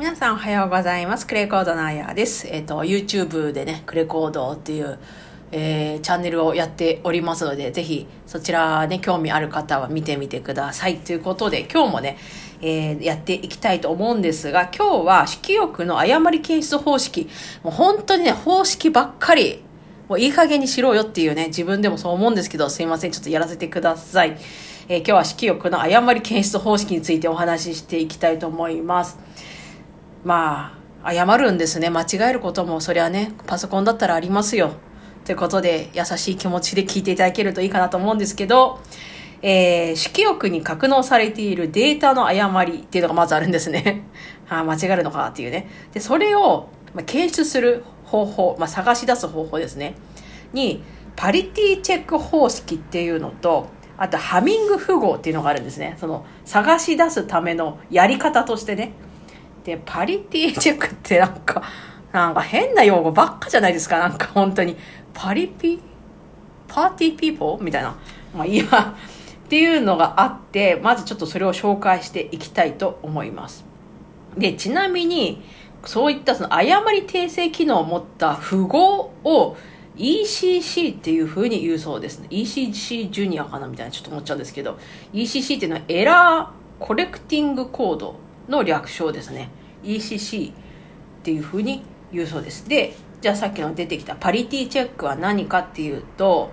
皆さんおはようございます。クレコードのあやです。えっ、と、YouTube でね、クレコードっていう、えーチャンネルをやっておりますので、ぜひそちらね、興味ある方は見てみてください。ということで、今日もね、えーやっていきたいと思うんですが、今日は色欲の誤り検出方式。もう本当にね、方式ばっかり、もういい加減にしろよっていうね、自分でもそう思うんですけど、すいません、ちょっとやらせてください。え今日は色欲の誤り検出方式についてお話ししていきたいと思います。まあ、謝るんですね。間違えることも、そりゃね、パソコンだったらありますよ。ということで、優しい気持ちで聞いていただけるといいかなと思うんですけど、えー、色欲に格納されているデータの誤りっていうのがまずあるんですね。あ、間違えるのかっていうね。で、それを、まあ、検出する方法、まあ、探し出す方法ですね。に、パリティチェック方式っていうのと、あと、ハミング符号っていうのがあるんですね。その、探し出すためのやり方としてね。で、パリティチェックってなんか、なんか変な用語ばっかじゃないですか。なんか本当に。パリピパーティーピーポーみたいな。まあいいや。っていうのがあって、まずちょっとそれを紹介していきたいと思います。で、ちなみに、そういったその誤り訂正機能を持った符号を ECC っていう風に言うそうですね。ECC ジュニアかなみたいなちょっと思っちゃうんですけど、ECC っていうのはエラーコレクティングコードの略称ですね。ECC っていう風に言うそうです。で、じゃあさっきの出てきたパリティチェックは何かっていうと、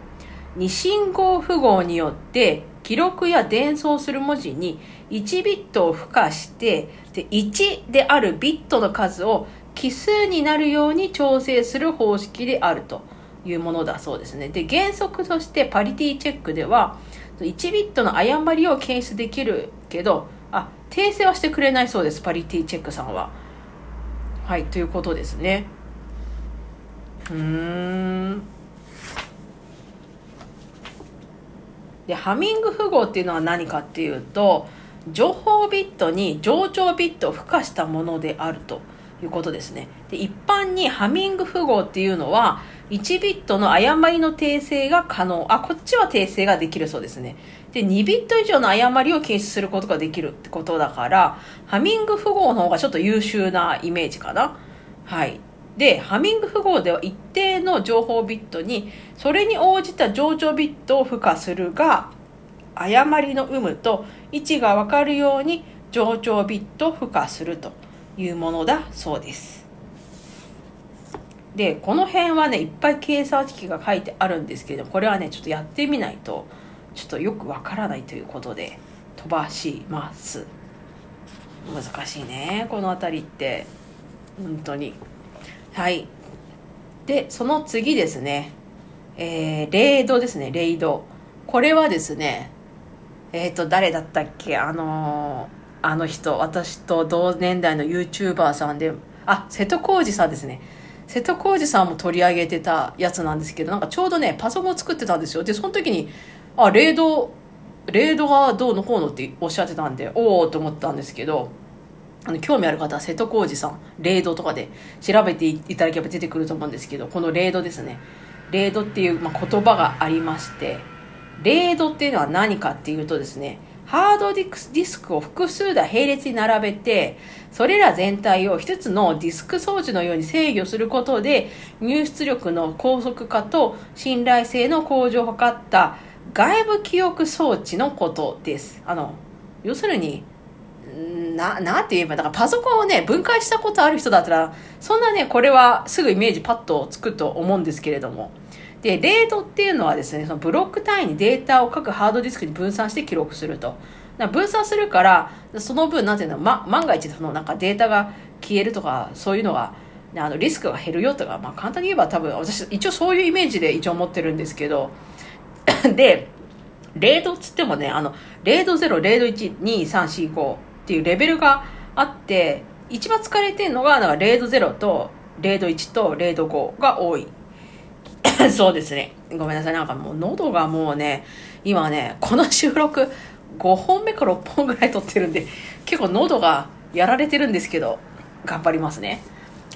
二信号符号によって記録や伝送する文字に1ビットを付加してで1であるビットの数を奇数になるように調整する方式であるというものだそうですね。で、原則としてパリティチェックでは1ビットの誤りを検出できるけど、訂正はしてくれないそうです、パリティチェックさんは。はい、ということですね。うーん。で、ハミング符号っていうのは何かっていうと、情報ビットに上長ビットを付加したものであるということですね。で、一般にハミング符号っていうのは、1ビットの誤りの訂正が可能。あ、こっちは訂正ができるそうですね。で、2ビット以上の誤りを検出することができるってことだから、ハミング符号の方がちょっと優秀なイメージかな。はい。で、ハミング符号では一定の情報ビットに、それに応じた上長ビットを付加するが、誤りの有無と位置がわかるように上長ビットを付加するというものだそうです。で、この辺はね、いっぱい計算式が書いてあるんですけれど、これはね、ちょっとやってみないと、ちょっとよくわからないということで、飛ばします。難しいね、この辺りって。本当に。はい。で、その次ですね。えー、レイドですね、レイド。これはですね、えっ、と、誰だったっけ？あのーあの人、私と同年代の YouTuber さんで、あ、瀬戸康史さんですね。瀬戸康史さんも取り上げてたやつなんですけど、なんかちょうどね、パソコンを作ってたんですよ。で、その時に、あ、レイド、レイドがどうのこうのっておっしゃってたんで、おおと思ったんですけど、あの興味ある方は瀬戸康史さん、レイドとかで調べていただければ出てくると思うんですけど、このレイドですね。レイドっていう、まあ、言葉がありまして、レイドっていうのは何かっていうとですね、ハードディスクを複数台並列に並べて、それら全体を一つのディスク装置のように制御することで、入出力の高速化と信頼性の向上を図った外部記憶装置のことです。あの、要するに、な、なんて言えば、だからパソコンをね、分解したことある人だったら、そんなね、これはすぐイメージパッとつくと思うんですけれども。で、レードっていうのはですね、そのブロック単位にデータを各ハードディスクに分散して記録すると。分散するから、その分、なんていうの、ま、万が一そのなんかデータが消えるとか、そういうのが、あのリスクが減るよとか、まあ簡単に言えば多分、私、一応そういうイメージで一応持ってるんですけど、で、レードっつってもね、あの、レード0、レード1、2、3、4、5っていうレベルがあって、一番使われてるのが、だかレード0と、レード1とレード5が多い。そうですね。ごめんなさい。なんかもう喉がもうね、今ね、この収録5本目か6本ぐらい撮ってるんで、結構喉がやられてるんですけど、頑張りますね。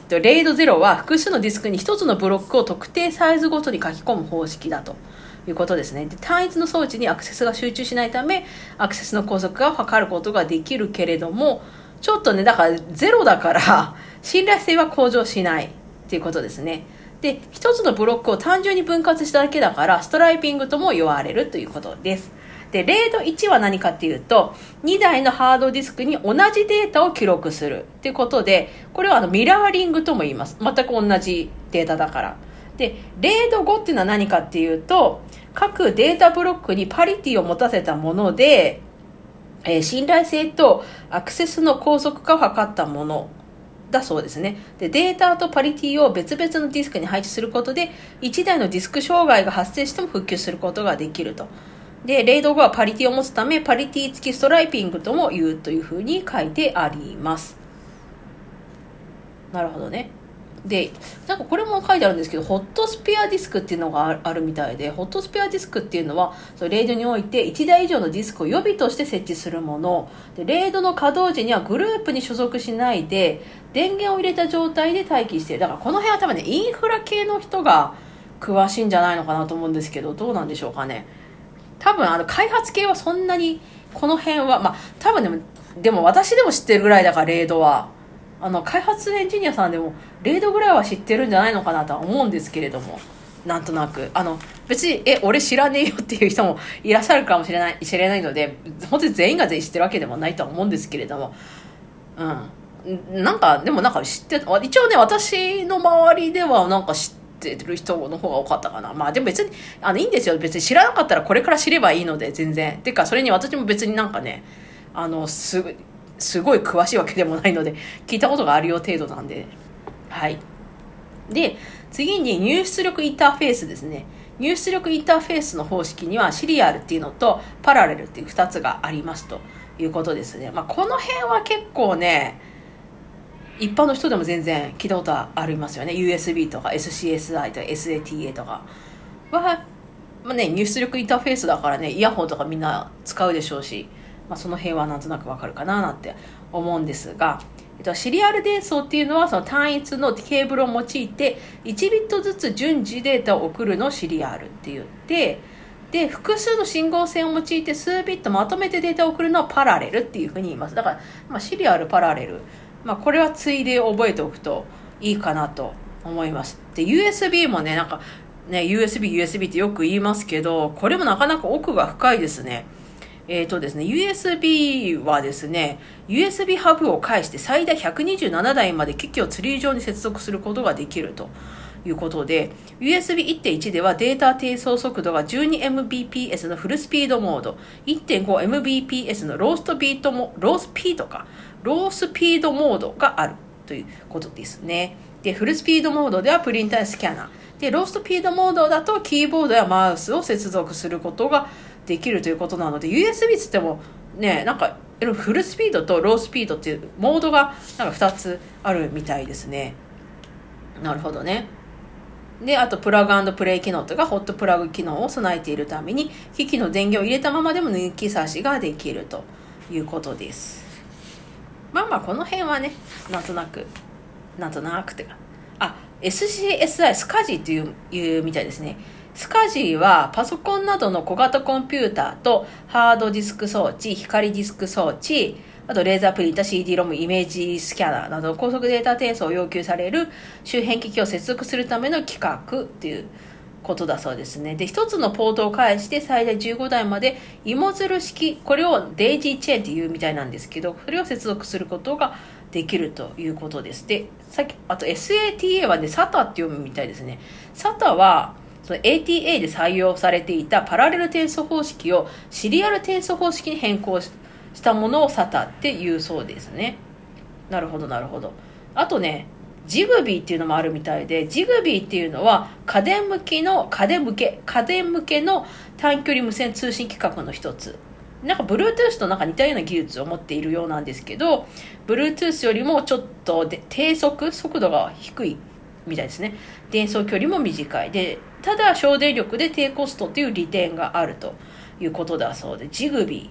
レイド0は複数のディスクに1つのブロックを特定サイズごとに書き込む方式だということですね。で単一の装置にアクセスが集中しないため、アクセスの高速化を図ることができるけれども、ちょっとねだからゼロだから信頼性は向上しないっていうことですねで一つのブロックを単純に分割しただけだからストライピングとも言われるということですで、レード1は何かっていうと、2台のハードディスクに同じデータを記録するっていうことで、これはあのミラーリングとも言います。全く同じデータだから。で、レード5っていうのは何かっていうと、各データブロックにパリティを持たせたもので、えー、信頼性とアクセスの高速化を図ったものだそうですね。で、データとパリティを別々のディスクに配置することで、1台のディスク障害が発生しても復旧することができると。で、レイド後はパリティを持つため、パリティ付きストライピングとも言うというふうに書いてあります。なるほどね。で、なんかこれも書いてあるんですけど、ホットスペアディスクっていうのがあるみたいで、ホットスペアディスクっていうのは、そレイドにおいて1台以上のディスクを予備として設置するもの。で、レイドの稼働時にはグループに所属しないで、電源を入れた状態で待機してる。だからこの辺は多分ね、インフラ系の人が詳しいんじゃないのかなと思うんですけど、どうなんでしょうかね。多分あの開発系はそんなにこの辺はまあ多分でもでも私でも知ってるぐらいだからレードはあの開発エンジニアさんでもレードぐらいは知ってるんじゃないのかなとは思うんですけれどもなんとなくあの別にえ俺知らねえよっていう人もいらっしゃるかもしれない知れないので本当に全員が全員知ってるわけでもないとは思うんですけれどもうんなんかでもなんか知って一応ね私の周りではなんか知っててる人の方が多かったかな。まあでも別に、あの、いいんですよ。別に知らなかったらこれから知ればいいので、全然。てか、それに私も別になんかね、あの、すぐ、すごい詳しいわけでもないので、聞いたことがあるよ程度なんで。はい。で、次に入出力インターフェースですね。入出力インターフェースの方式にはシリアルっていうのとパラレルっていう2つがありますということですね。まあ、この辺は結構ね、一般の人でも全然聞いたことありますよね USB とか SCSI とか SATA とかは、まあね、入出力インターフェースだからねイヤホンとかみんな使うでしょうし、まあ、その辺はなんとなくわかるかななんて思うんですが、えっと、シリアル伝送っていうのはその単一のケーブルを用いて1ビットずつ順次データを送るのをシリアルって言ってで複数の信号線を用いて数ビットまとめてデータを送るのはパラレルっていうふうに言いますだから、まあ、シリアルパラレルまあ、これはついで覚えておくといいかなと思います。で、USB もね、なんか、ね、USB、USB ってよく言いますけど、これもなかなか奥が深いですね。えっ、ー、とですね、USB はですね、USB ハブを介して最大127台まで機器をツリー上に接続することができるということで、USB1.1 ではデータ転送速度が 12Mbps のフルスピードモード、1.5Mbps のローストビートも、ロースピードか、ロースピードモードがあるということですね。で、フルスピードモードではプリンタースキャナー。で、ローストピードモードだとキーボードやマウスを接続することができるということなので、USB つってもね、なんか、フルスピードとロースピードっていうモードがなんか2つあるみたいですね。なるほどね。で、あとプラグプレイ機能とかホットプラグ機能を備えているために、機器の電源を入れたままでも抜き差しができるということです。まあまあこの辺はねなんとなくなんとなくてかあ SCSI スカジーっていういうみたいですねスカジーはパソコンなどの小型コンピューターとハードディスク装置光ディスク装置あとレーザープリンター CD ロムイメージスキャナーなど高速データ転送を要求される周辺機器を接続するための規格っていうことだそうですね。で、一つのポートを介して最大15台まで芋づる式、これをデイジーチェーンっていうみたいなんですけど、それを接続することができるということです。で、さっき、あと SATA はね、SATA って読むみたいですね。SATA は、その ATA で採用されていたパラレル転送方式をシリアル転送方式に変更したものを SATA っていうそうですね。なるほど、なるほど。あとね、ジグビーっていうのもあるみたいで、ジグビーっていうのは家電向きの、家電向け、家電向けの短距離無線通信規格の一つ。なんか Bluetooth となんか似たような技術を持っているようなんですけど、Bluetooth よりもちょっとで低速、速度が低いみたいですね。伝送距離も短い。で、ただ省電力で低コストっていう利点があるということだそうで、ジグビ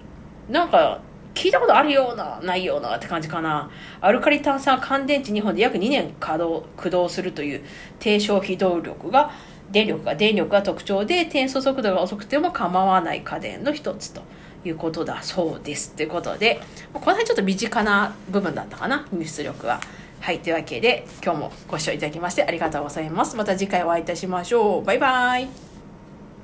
ー。なんか聞いたことあるような、ないようなって感じかな。アルカリ炭酸乾電池2本で約2年稼働、駆動するという低消費動力が、電力が、電力が特徴で、転送速度が遅くても構わない家電の一つということだそうですということでこの辺ちょっと身近な部分だったかな入出力は。はい。というわけで、今日もご視聴いただきましてありがとうございます。また次回お会いいたしましょう。バイバイ。